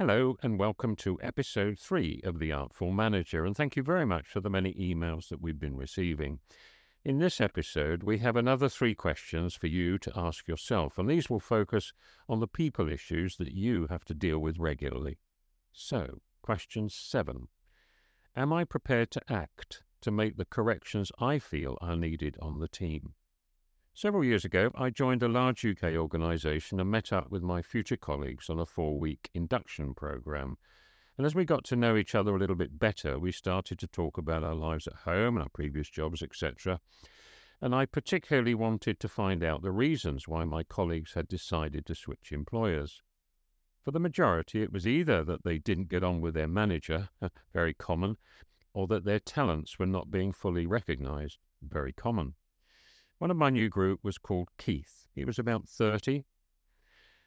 Hello, and welcome to episode three of The Artful Manager, and thank you very much for the many emails that we've been receiving. In this episode, we have another three questions for you to ask yourself, and these will focus on the people issues that you have to deal with regularly. So, question seven Am I prepared to act to make the corrections I feel are needed on the team? Several years ago, I joined a large UK organisation and met up with my future colleagues on a four week induction programme. And as we got to know each other a little bit better, we started to talk about our lives at home and our previous jobs, etc. And I particularly wanted to find out the reasons why my colleagues had decided to switch employers. For the majority, it was either that they didn't get on with their manager, very common, or that their talents were not being fully recognised, very common. One of my new group was called Keith. He was about 30,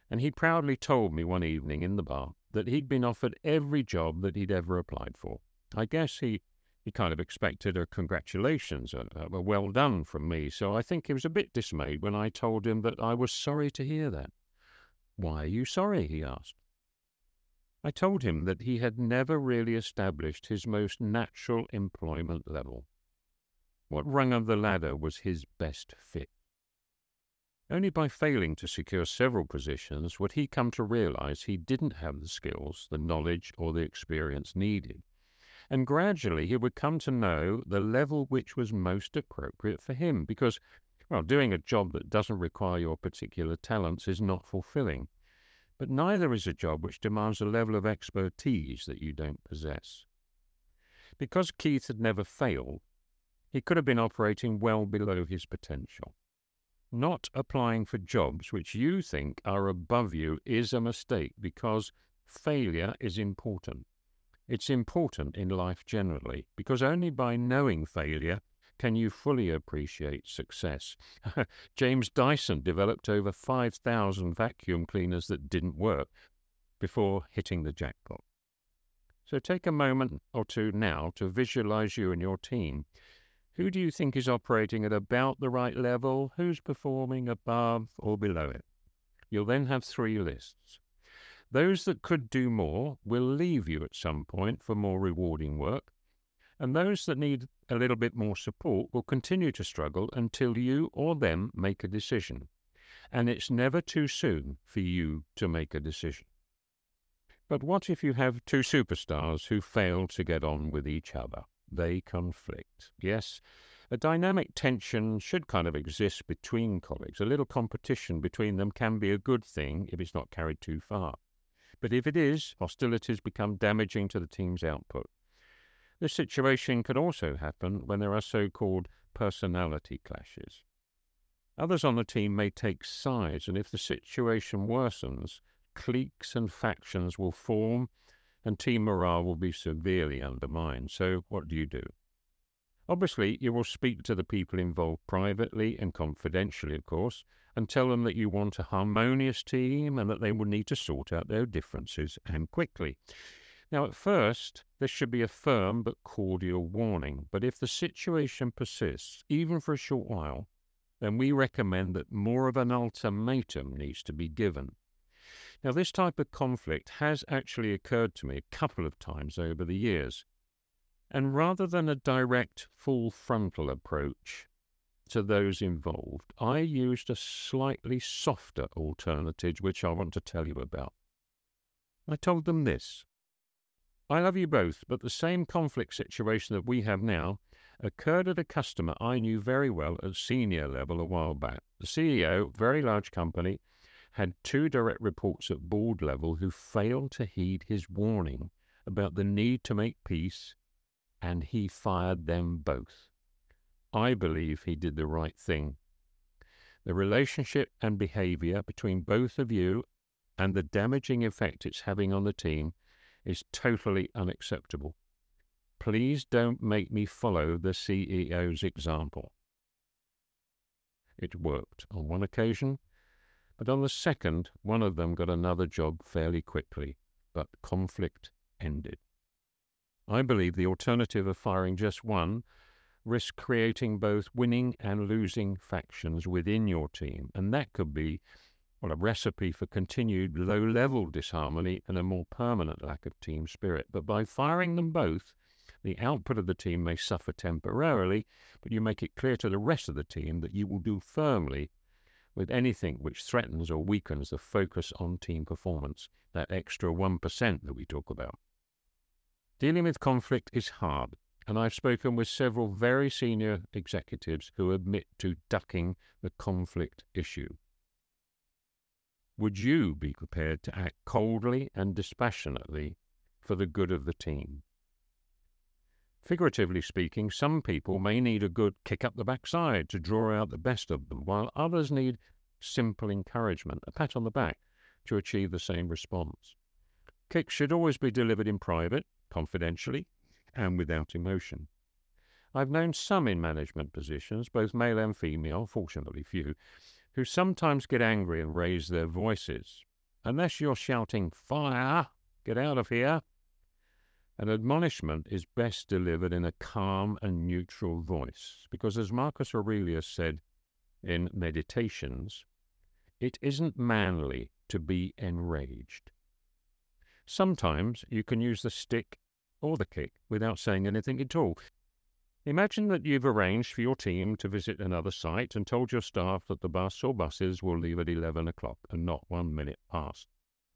and he proudly told me one evening in the bar that he'd been offered every job that he'd ever applied for. I guess he, he kind of expected a congratulations, a, a well done from me, so I think he was a bit dismayed when I told him that I was sorry to hear that. Why are you sorry? he asked. I told him that he had never really established his most natural employment level. What rung of the ladder was his best fit? Only by failing to secure several positions would he come to realize he didn't have the skills, the knowledge, or the experience needed. And gradually he would come to know the level which was most appropriate for him, because, well, doing a job that doesn't require your particular talents is not fulfilling. But neither is a job which demands a level of expertise that you don't possess. Because Keith had never failed, he could have been operating well below his potential. Not applying for jobs which you think are above you is a mistake because failure is important. It's important in life generally because only by knowing failure can you fully appreciate success. James Dyson developed over 5,000 vacuum cleaners that didn't work before hitting the jackpot. So take a moment or two now to visualize you and your team who do you think is operating at about the right level? Who's performing above or below it? You'll then have three lists. Those that could do more will leave you at some point for more rewarding work, and those that need a little bit more support will continue to struggle until you or them make a decision. And it's never too soon for you to make a decision. But what if you have two superstars who fail to get on with each other? They conflict. Yes, a dynamic tension should kind of exist between colleagues. A little competition between them can be a good thing if it's not carried too far. But if it is, hostilities become damaging to the team's output. This situation can also happen when there are so called personality clashes. Others on the team may take sides, and if the situation worsens, cliques and factions will form and team morale will be severely undermined. So, what do you do? Obviously, you will speak to the people involved privately and confidentially, of course, and tell them that you want a harmonious team and that they will need to sort out their differences and quickly. Now, at first, this should be a firm but cordial warning, but if the situation persists, even for a short while, then we recommend that more of an ultimatum needs to be given. Now, this type of conflict has actually occurred to me a couple of times over the years. And rather than a direct, full frontal approach to those involved, I used a slightly softer alternative, which I want to tell you about. I told them this I love you both, but the same conflict situation that we have now occurred at a customer I knew very well at senior level a while back. The CEO, very large company, had two direct reports at board level who failed to heed his warning about the need to make peace, and he fired them both. I believe he did the right thing. The relationship and behavior between both of you and the damaging effect it's having on the team is totally unacceptable. Please don't make me follow the CEO's example. It worked on one occasion but on the second, one of them got another job fairly quickly, but conflict ended. I believe the alternative of firing just one risks creating both winning and losing factions within your team, and that could be well, a recipe for continued low level disharmony and a more permanent lack of team spirit. But by firing them both, the output of the team may suffer temporarily, but you make it clear to the rest of the team that you will do firmly with anything which threatens or weakens the focus on team performance, that extra 1% that we talk about. Dealing with conflict is hard, and I've spoken with several very senior executives who admit to ducking the conflict issue. Would you be prepared to act coldly and dispassionately for the good of the team? Figuratively speaking, some people may need a good kick up the backside to draw out the best of them, while others need simple encouragement, a pat on the back, to achieve the same response. Kicks should always be delivered in private, confidentially, and without emotion. I've known some in management positions, both male and female, fortunately few, who sometimes get angry and raise their voices. Unless you're shouting, Fire! Get out of here! An admonishment is best delivered in a calm and neutral voice, because as Marcus Aurelius said in Meditations, it isn't manly to be enraged. Sometimes you can use the stick or the kick without saying anything at all. Imagine that you've arranged for your team to visit another site and told your staff that the bus or buses will leave at 11 o'clock and not one minute past.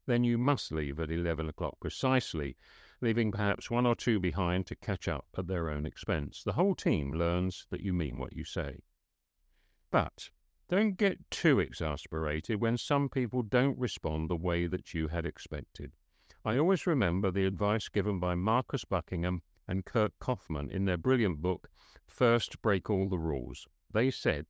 Then you must leave at 11 o'clock precisely leaving perhaps one or two behind to catch up at their own expense. The whole team learns that you mean what you say. But don't get too exasperated when some people don't respond the way that you had expected. I always remember the advice given by Marcus Buckingham and Curt Coffman in their brilliant book, First Break All the Rules. They said,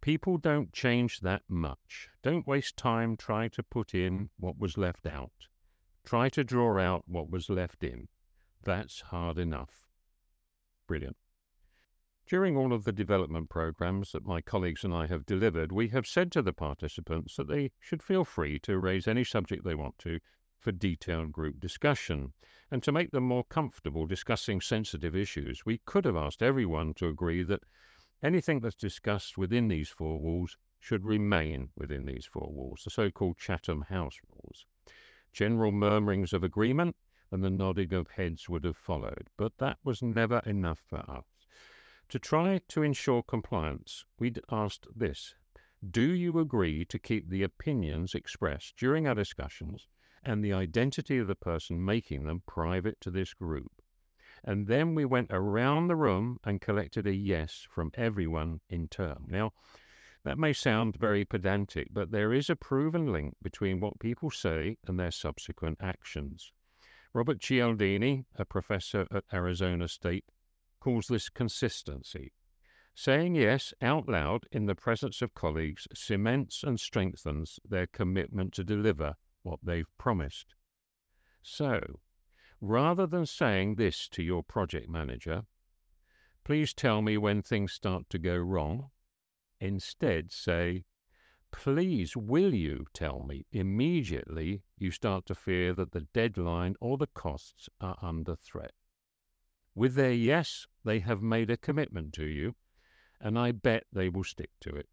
People don't change that much. Don't waste time trying to put in what was left out. Try to draw out what was left in. That's hard enough. Brilliant. During all of the development programs that my colleagues and I have delivered, we have said to the participants that they should feel free to raise any subject they want to for detailed group discussion. And to make them more comfortable discussing sensitive issues, we could have asked everyone to agree that anything that's discussed within these four walls should remain within these four walls, the so called Chatham House rules. General murmurings of agreement and the nodding of heads would have followed, but that was never enough for us. To try to ensure compliance, we'd asked this Do you agree to keep the opinions expressed during our discussions and the identity of the person making them private to this group? And then we went around the room and collected a yes from everyone in turn. Now, that may sound very pedantic, but there is a proven link between what people say and their subsequent actions. Robert Cialdini, a professor at Arizona State, calls this consistency. Saying yes out loud in the presence of colleagues cements and strengthens their commitment to deliver what they've promised. So, rather than saying this to your project manager, please tell me when things start to go wrong, Instead, say, Please, will you tell me immediately you start to fear that the deadline or the costs are under threat? With their yes, they have made a commitment to you, and I bet they will stick to it.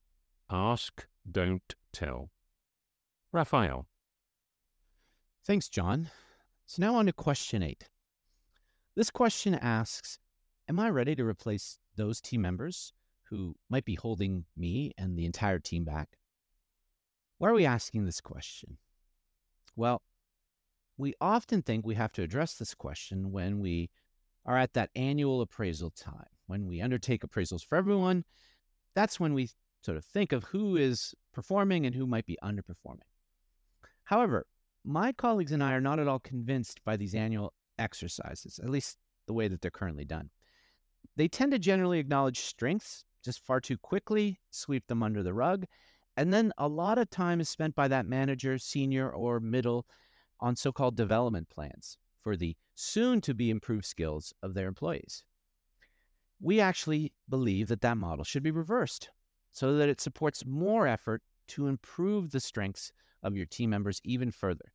Ask, don't tell. Raphael. Thanks, John. So now on to question eight. This question asks Am I ready to replace those team members who might be holding me and the entire team back. Why are we asking this question? Well, we often think we have to address this question when we are at that annual appraisal time. When we undertake appraisals for everyone, that's when we sort of think of who is performing and who might be underperforming. However, my colleagues and I are not at all convinced by these annual exercises, at least the way that they're currently done. They tend to generally acknowledge strengths just far too quickly, sweep them under the rug. And then a lot of time is spent by that manager, senior or middle, on so called development plans for the soon to be improved skills of their employees. We actually believe that that model should be reversed so that it supports more effort to improve the strengths of your team members even further,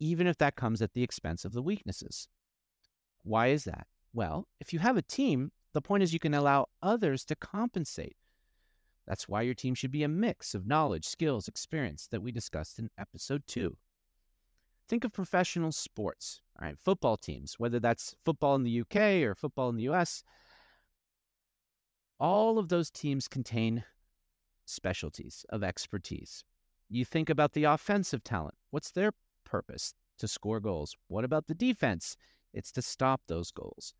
even if that comes at the expense of the weaknesses. Why is that? Well, if you have a team the point is, you can allow others to compensate. That's why your team should be a mix of knowledge, skills, experience that we discussed in episode two. Think of professional sports, all right, football teams, whether that's football in the UK or football in the US. All of those teams contain specialties of expertise. You think about the offensive talent. What's their purpose? To score goals. What about the defense? It's to stop those goals.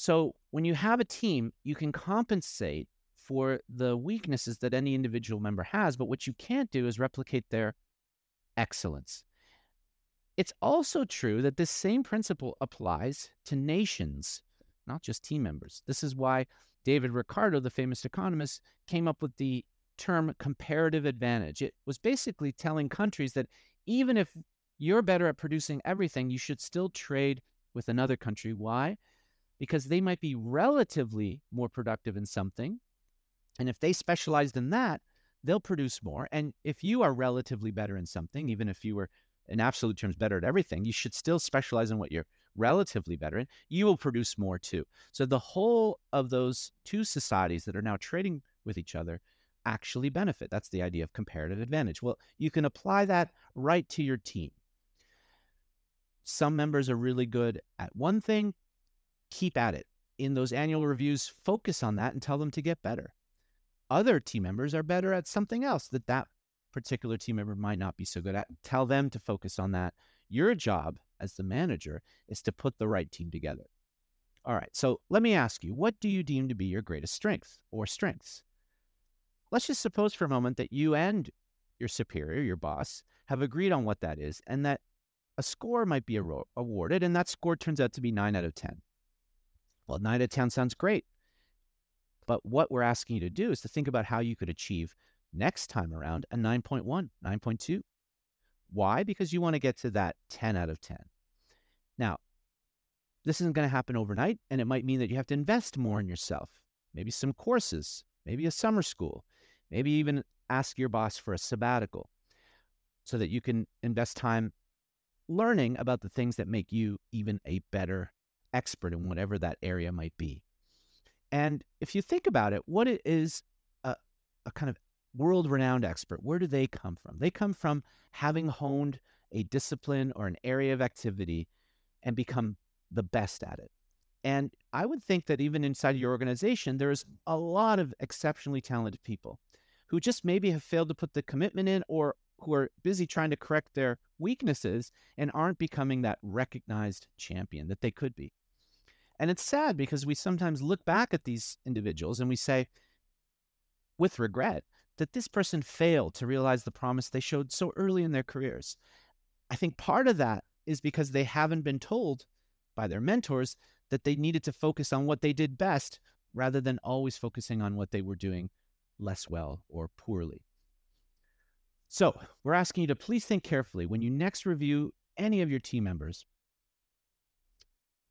So when you have a team, you can compensate for the weaknesses that any individual member has, but what you can't do is replicate their excellence. It's also true that this same principle applies to nations, not just team members. This is why David Ricardo, the famous economist, came up with the term comparative advantage. It was basically telling countries that even if you're better at producing everything, you should still trade with another country. Why? Because they might be relatively more productive in something. And if they specialized in that, they'll produce more. And if you are relatively better in something, even if you were in absolute terms better at everything, you should still specialize in what you're relatively better in. You will produce more too. So the whole of those two societies that are now trading with each other actually benefit. That's the idea of comparative advantage. Well, you can apply that right to your team. Some members are really good at one thing, keep at it. In those annual reviews, focus on that and tell them to get better. Other team members are better at something else that that particular team member might not be so good at. Tell them to focus on that. Your job as the manager is to put the right team together. All right, so let me ask you, what do you deem to be your greatest strength or strengths? Let's just suppose for a moment that you and your superior, your boss, have agreed on what that is and that a score might be awarded, and that score turns out to be 9 out of 10. Well, 9 out of 10 sounds great. But what we're asking you to do is to think about how you could achieve next time around a 9.1, 9.2. Why? Because you want to get to that 10 out of 10. Now, this isn't going to happen overnight, and it might mean that you have to invest more in yourself, maybe some courses, maybe a summer school, maybe even ask your boss for a sabbatical so that you can invest time learning about the things that make you even a better expert in whatever that area might be. And if you think about it, what it is a, a kind of world renowned expert, where do they come from? They come from having honed a discipline or an area of activity and become the best at it. And I would think that even inside your organization, there's a lot of exceptionally talented people who just maybe have failed to put the commitment in or who are busy trying to correct their weaknesses and aren't becoming that recognized champion that they could be. And it's sad because we sometimes look back at these individuals and we say, with regret, that this person failed to realize the promise they showed so early in their careers. I think part of that is because they haven't been told by their mentors that they needed to focus on what they did best rather than always focusing on what they were doing less well or poorly. So, we're asking you to please think carefully when you next review any of your team members.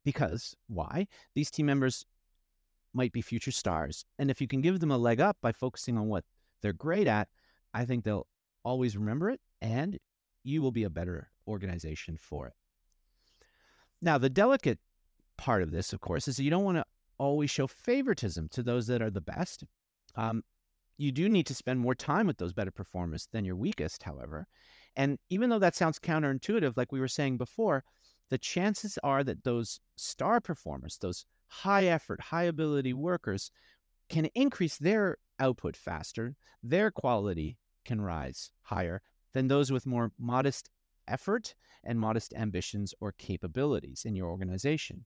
Because, why? These team members might be future stars. And if you can give them a leg up by focusing on what they're great at, I think they'll always remember it and you will be a better organization for it. Now, the delicate part of this, of course, is you don't want to always show favoritism to those that are the best. Um, you do need to spend more time with those better performers than your weakest, however. And even though that sounds counterintuitive, like we were saying before, the chances are that those star performers, those high effort, high ability workers, can increase their output faster, their quality can rise higher than those with more modest effort and modest ambitions or capabilities in your organization.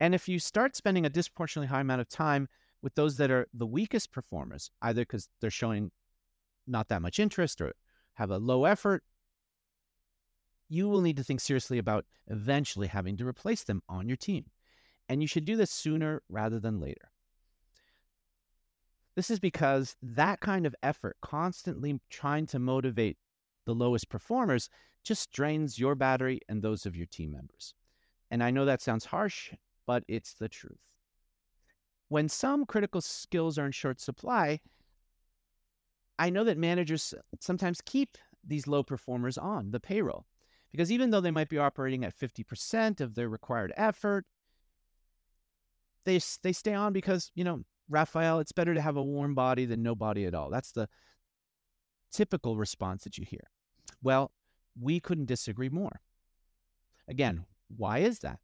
And if you start spending a disproportionately high amount of time with those that are the weakest performers, either because they're showing not that much interest or have a low effort, you will need to think seriously about eventually having to replace them on your team. And you should do this sooner rather than later. This is because that kind of effort, constantly trying to motivate the lowest performers, just drains your battery and those of your team members. And I know that sounds harsh, but it's the truth. When some critical skills are in short supply, I know that managers sometimes keep these low performers on the payroll because even though they might be operating at 50% of their required effort, they, they stay on because, you know, Raphael, it's better to have a warm body than no body at all. That's the typical response that you hear. Well, we couldn't disagree more. Again, why is that?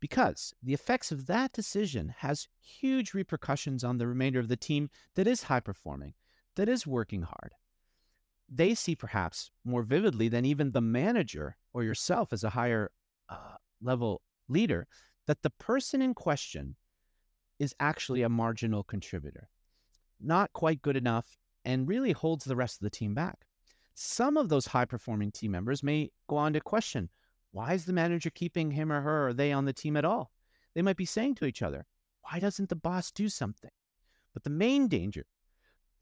Because the effects of that decision has huge repercussions on the remainder of the team that is high performing, that is working hard. They see perhaps more vividly than even the manager or yourself as a higher uh, level leader that the person in question is actually a marginal contributor, not quite good enough, and really holds the rest of the team back. Some of those high performing team members may go on to question why is the manager keeping him or her or they on the team at all? They might be saying to each other, why doesn't the boss do something? But the main danger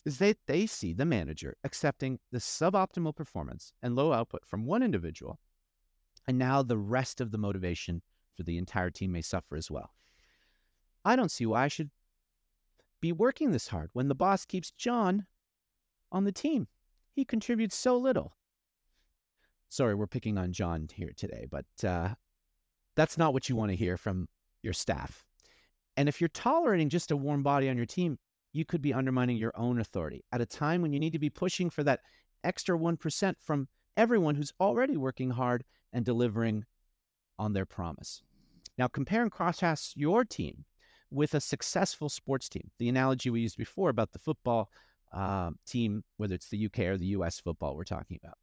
is that they see the manager accepting the suboptimal performance and low output from one individual, and now the rest of the motivation for the entire team may suffer as well. I don't see why I should be working this hard when the boss keeps John on the team. He contributes so little. Sorry, we're picking on John here today, but uh, that's not what you want to hear from your staff. And if you're tolerating just a warm body on your team, you could be undermining your own authority at a time when you need to be pushing for that extra 1% from everyone who's already working hard and delivering on their promise. Now, compare and contrast your team with a successful sports team. The analogy we used before about the football uh, team, whether it's the UK or the US football we're talking about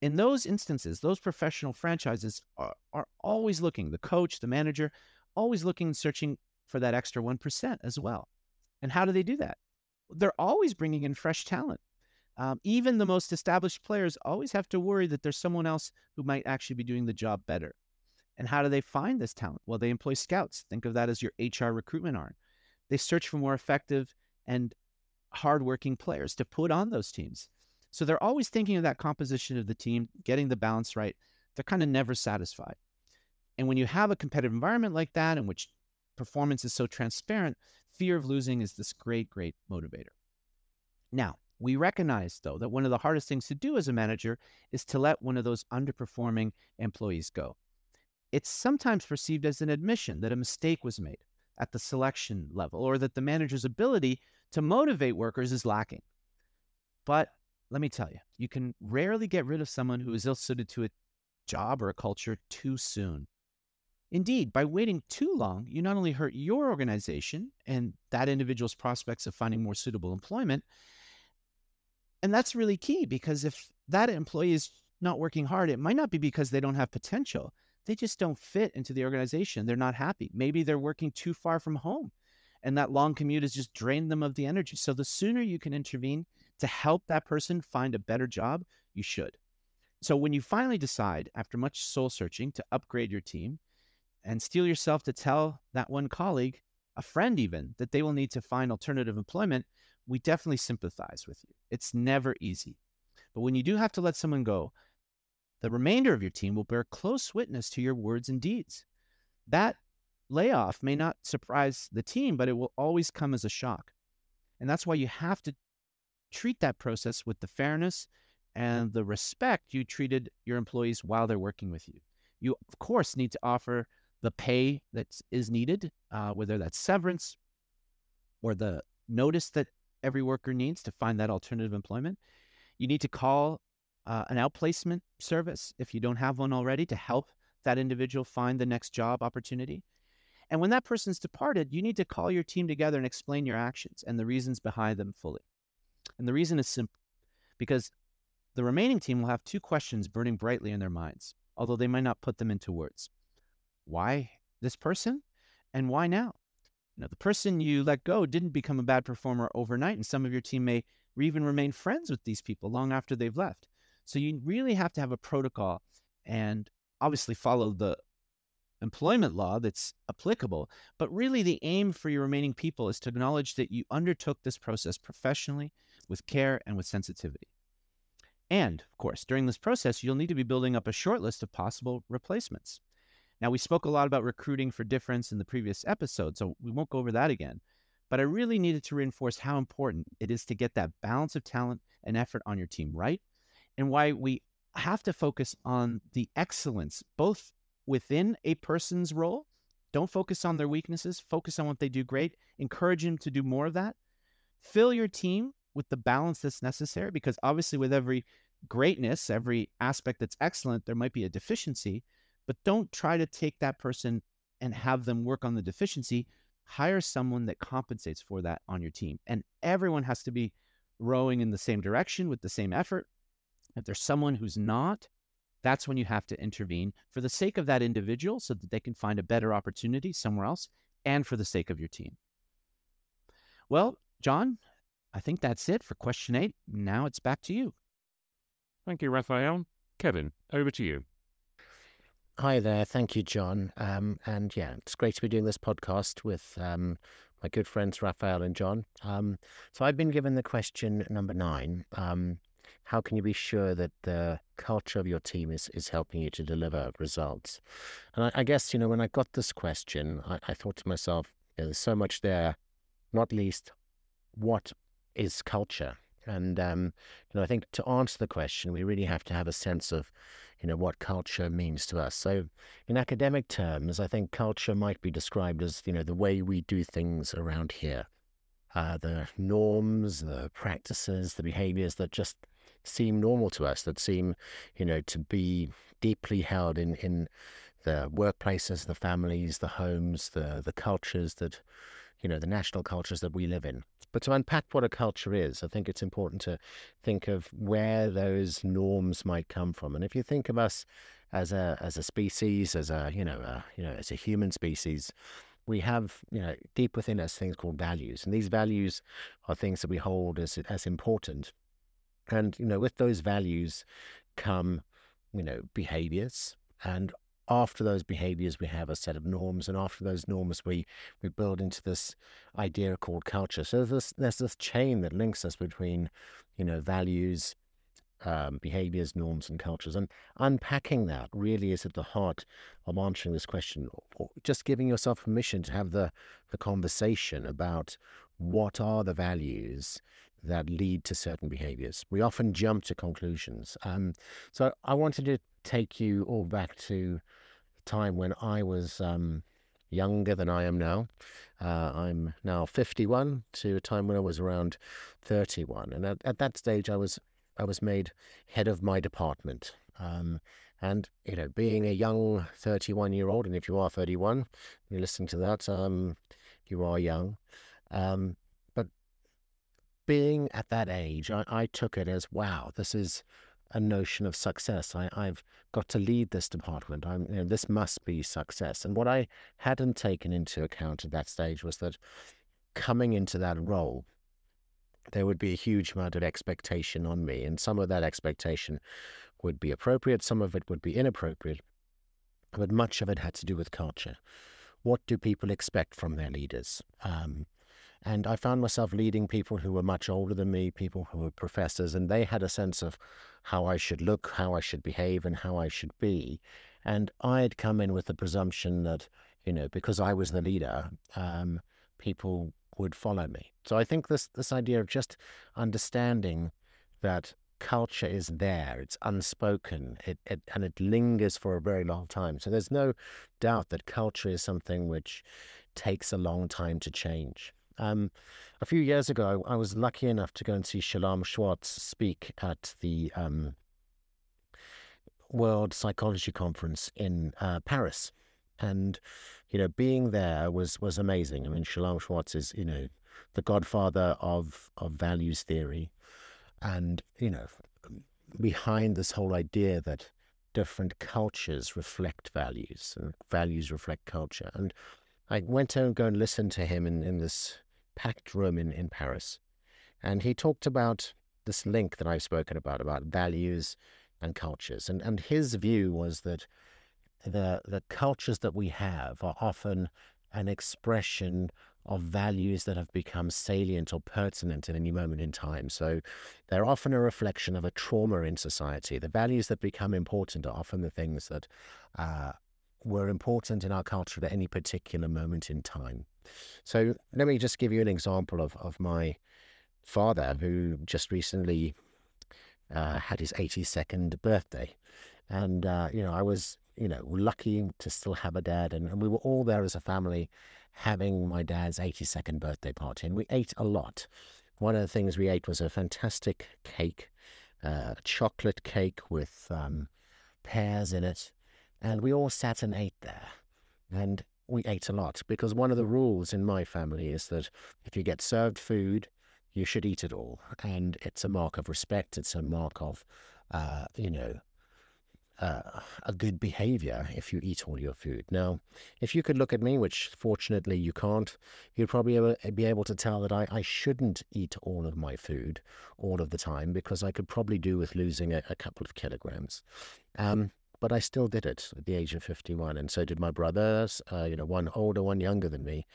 in those instances, those professional franchises are, are always looking, the coach, the manager, always looking and searching for that extra 1% as well. And how do they do that? They're always bringing in fresh talent. Um, even the most established players always have to worry that there's someone else who might actually be doing the job better. And how do they find this talent? Well, they employ scouts. Think of that as your HR recruitment arm. They search for more effective and hardworking players to put on those teams. So they're always thinking of that composition of the team, getting the balance right. They're kind of never satisfied. And when you have a competitive environment like that, in which performance is so transparent, fear of losing is this great, great motivator. Now, we recognize, though, that one of the hardest things to do as a manager is to let one of those underperforming employees go. It's sometimes perceived as an admission that a mistake was made at the selection level or that the manager's ability to motivate workers is lacking. But let me tell you, you can rarely get rid of someone who is ill suited to a job or a culture too soon. Indeed, by waiting too long, you not only hurt your organization and that individual's prospects of finding more suitable employment, and that's really key because if that employee is not working hard, it might not be because they don't have potential. They just don't fit into the organization. They're not happy. Maybe they're working too far from home and that long commute has just drained them of the energy. So the sooner you can intervene, to help that person find a better job, you should. So when you finally decide, after much soul searching, to upgrade your team and steel yourself to tell that one colleague, a friend even, that they will need to find alternative employment, we definitely sympathize with you. It's never easy. But when you do have to let someone go, the remainder of your team will bear close witness to your words and deeds. That layoff may not surprise the team, but it will always come as a shock. And that's why you have to treat that process with the fairness and the respect you treated your employees while they're working with you. You, of course, need to offer the pay that is needed, uh, whether that's severance or the notice that every worker needs to find that alternative employment. You need to call uh, an outplacement service if you don't have one already to help that individual find the next job opportunity. And when that person's departed, you need to call your team together and explain your actions and the reasons behind them fully. And the reason is simple because the remaining team will have two questions burning brightly in their minds, although they might not put them into words. Why this person? And why now? You know, the person you let go didn't become a bad performer overnight, and some of your team may even remain friends with these people long after they've left. So you really have to have a protocol and obviously follow the employment law that's applicable. But really, the aim for your remaining people is to acknowledge that you undertook this process professionally, with care, and with sensitivity. And, of course, during this process, you'll need to be building up a short list of possible replacements. Now, we spoke a lot about recruiting for difference in the previous episode, so we won't go over that again. But I really needed to reinforce how important it is to get that balance of talent and effort on your team right, and why we have to focus on the excellence, both within a person's role Don't focus on their weaknesses. Focus on what they do great. Encourage them to do more of that. Fill your team with the balance that's necessary because obviously, with every greatness, every aspect that's excellent, there might be a deficiency, but don't try to take that person and have them work on the deficiency. Hire someone that compensates for that on your team. And everyone has to be rowing in the same direction with the same effort. If there's someone who's not, that's when you have to intervene for the sake of that individual so that they can find a better opportunity somewhere else and for the sake of your team. Well, John, I think that's it for question eight. Now it's back to you. Thank you, Raphael. Kevin, over to you. Hi there. Thank you, John. Um, and yeah, it's great to be doing this podcast with um, my good friends Raphael and John. Um, so I've been given the question number nine. Um, how can you be sure that the culture of your team is, is helping you to deliver results? And I, I guess, you know, when I got this question, I, I thought to myself, there's so much there, not least what is culture? And um, you know, I think to answer the question, we really have to have a sense of, you know, what culture means to us. So, in academic terms, I think culture might be described as, you know, the way we do things around here, uh, the norms, the practices, the behaviors that just seem normal to us, that seem, you know, to be deeply held in in the workplaces, the families, the homes, the the cultures that, you know, the national cultures that we live in. But to unpack what a culture is, I think it's important to think of where those norms might come from. And if you think of us as a as a species, as a you know a, you know as a human species, we have you know deep within us things called values, and these values are things that we hold as as important. And you know with those values come you know behaviors and after those behaviors, we have a set of norms, and after those norms, we we build into this idea called culture. So there's there's this chain that links us between, you know, values, um, behaviors, norms, and cultures, and unpacking that really is at the heart of answering this question, or just giving yourself permission to have the the conversation about what are the values that lead to certain behaviors. We often jump to conclusions. Um, so I wanted to take you all back to time when I was um, younger than I am now. Uh, I'm now 51 to a time when I was around 31, and at, at that stage I was I was made head of my department. Um, and you know, being a young 31 year old, and if you are 31, you're listening to that, um, you are young. Um, but being at that age, I, I took it as wow, this is a notion of success. I, have got to lead this department. I'm, you know, this must be success. And what I hadn't taken into account at that stage was that coming into that role, there would be a huge amount of expectation on me, and some of that expectation would be appropriate, some of it would be inappropriate, but much of it had to do with culture. What do people expect from their leaders? Um, and I found myself leading people who were much older than me, people who were professors, and they had a sense of how I should look, how I should behave, and how I should be. And I had come in with the presumption that, you know, because I was the leader, um, people would follow me. So I think this this idea of just understanding that culture is there, it's unspoken, it, it and it lingers for a very long time. So there's no doubt that culture is something which takes a long time to change. Um, a few years ago, I was lucky enough to go and see Shalom Schwartz speak at the um, World Psychology Conference in uh, Paris, and you know, being there was was amazing. I mean, Shalom Schwartz is you know the godfather of of values theory, and you know, behind this whole idea that different cultures reflect values and values reflect culture. And I went to go and listen to him in, in this packed room in, in Paris. And he talked about this link that I've spoken about, about values and cultures. And, and his view was that the, the cultures that we have are often an expression of values that have become salient or pertinent at any moment in time. So they're often a reflection of a trauma in society. The values that become important are often the things that uh, were important in our culture at any particular moment in time. So let me just give you an example of, of my father, who just recently uh, had his 82nd birthday. And, uh, you know, I was you know, lucky to still have a dad. And, and we were all there as a family having my dad's 82nd birthday party. And we ate a lot. One of the things we ate was a fantastic cake, uh, chocolate cake with um, pears in it. And we all sat and ate there. And we ate a lot because one of the rules in my family is that if you get served food, you should eat it all. And it's a mark of respect. It's a mark of, uh, you know, uh, a good behavior if you eat all your food. Now, if you could look at me, which fortunately you can't, you'd probably be able to tell that I, I shouldn't eat all of my food all of the time because I could probably do with losing a, a couple of kilograms. Um, but I still did it at the age of 51. And so did my brothers, uh, you know, one older, one younger than me.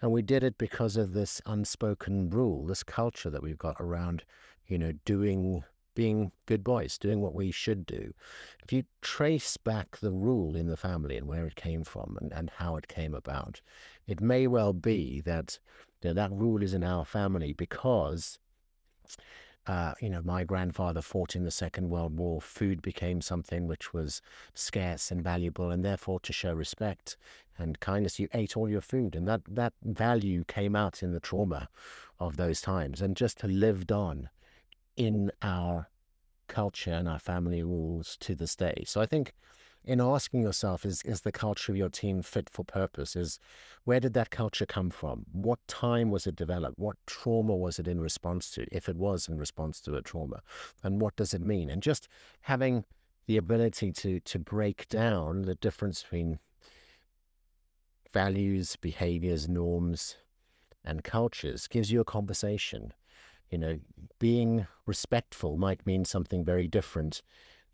And we did it because of this unspoken rule, this culture that we've got around, you know, doing, being good boys, doing what we should do. If you trace back the rule in the family and where it came from and, and how it came about, it may well be that you know, that rule is in our family because uh, you know, my grandfather fought in the Second World War. Food became something which was scarce and valuable, and therefore, to show respect and kindness, you ate all your food, and that that value came out in the trauma of those times, and just lived on in our culture and our family rules to this day. So I think in asking yourself is is the culture of your team fit for purpose? Is where did that culture come from? What time was it developed? What trauma was it in response to if it was in response to a trauma? And what does it mean? And just having the ability to to break down the difference between values behaviors norms and cultures gives you a conversation. You know being respectful might mean something very different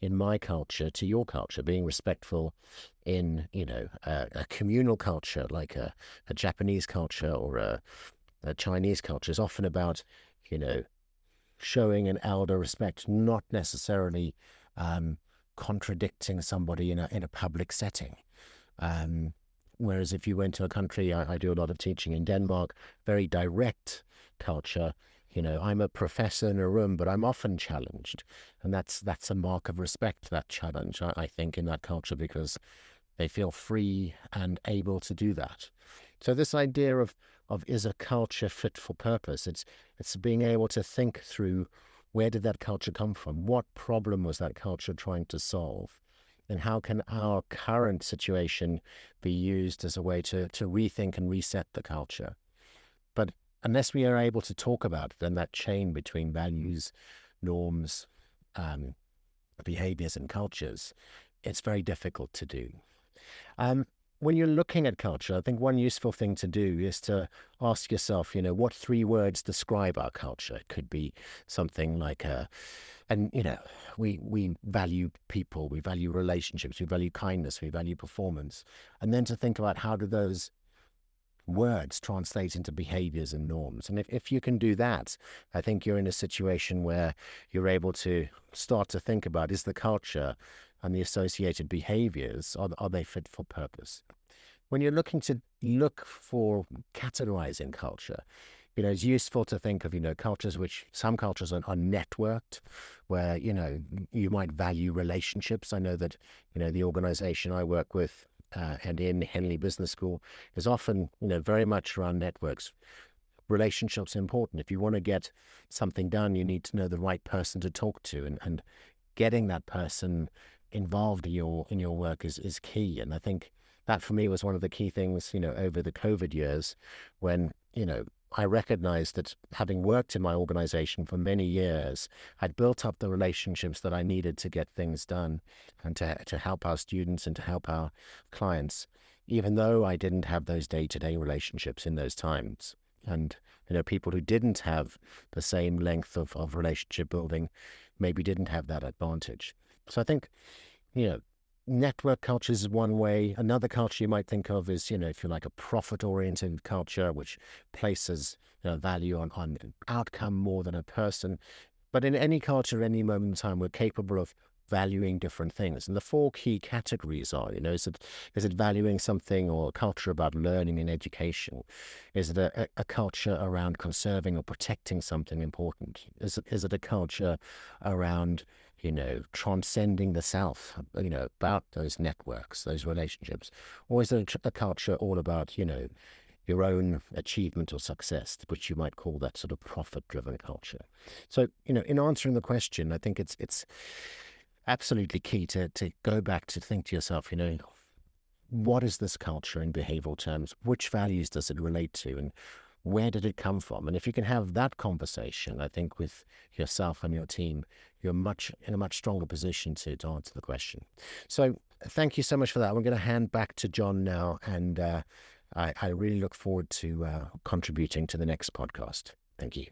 in my culture to your culture, being respectful in, you know, a, a communal culture like a, a, Japanese culture or a, a Chinese culture is often about, you know, showing an elder respect, not necessarily um, contradicting somebody in a, in a public setting. Um, whereas if you went to a country, I, I do a lot of teaching in Denmark, very direct culture, you know, I'm a professor in a room, but I'm often challenged, and that's that's a mark of respect. That challenge, I, I think, in that culture because they feel free and able to do that. So this idea of of is a culture fit for purpose? It's it's being able to think through where did that culture come from? What problem was that culture trying to solve? And how can our current situation be used as a way to, to rethink and reset the culture? But unless we are able to talk about it and that chain between values, norms, um, behaviors, and cultures, it's very difficult to do. Um, when you're looking at culture, I think one useful thing to do is to ask yourself, you know, what three words describe our culture? It could be something like a, and you know, we we value people, we value relationships, we value kindness, we value performance, and then to think about how do those words translate into behaviors and norms. And if, if you can do that, I think you're in a situation where you're able to start to think about is the culture and the associated behaviors, are, are they fit for purpose? When you're looking to look for categorizing culture, you know, it's useful to think of, you know, cultures which some cultures are, are, networked, where, you know, you might value relationships. I know that, you know, the organization I work with uh, and in Henley Business School is often, you know, very much around networks. Relationships important. If you want to get something done, you need to know the right person to talk to, and, and getting that person involved in your in your work is is key. And I think that for me was one of the key things, you know, over the COVID years, when you know I recognized that having worked in my organization for many years, I'd built up the relationships that I needed to get things done and to, to help our students and to help our clients, even though I didn't have those day to day relationships in those times. And, you know, people who didn't have the same length of, of relationship building maybe didn't have that advantage. So I think, you know, network culture is one way. Another culture you might think of is, you know, if you like a profit oriented culture, which places you know, value on, on outcome more than a person. But in any culture, any moment in time, we're capable of valuing different things. And the four key categories are, you know, is it is it valuing something or a culture about learning and education? Is it a, a culture around conserving or protecting something important? Is it is it a culture around you know, transcending the self, you know, about those networks, those relationships? Or is it a culture all about, you know, your own achievement or success, which you might call that sort of profit-driven culture? So, you know, in answering the question, I think it's it's absolutely key to to go back to think to yourself, you know, what is this culture in behavioral terms? Which values does it relate to? And where did it come from? And if you can have that conversation, I think with yourself and your team, you're much in a much stronger position to, to answer the question. So thank you so much for that. I'm going to hand back to John now, and uh, I, I, really look forward to uh, contributing to the next podcast. Thank you.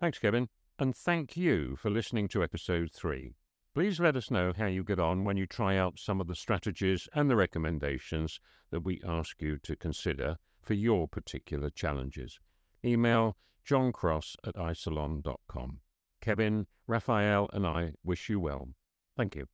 Thanks, Kevin. And thank you for listening to episode three. Please let us know how you get on when you try out some of the strategies and the recommendations that we ask you to consider for your particular challenges. Email johncross at isolon.com. Kevin, Raphael, and I wish you well. Thank you.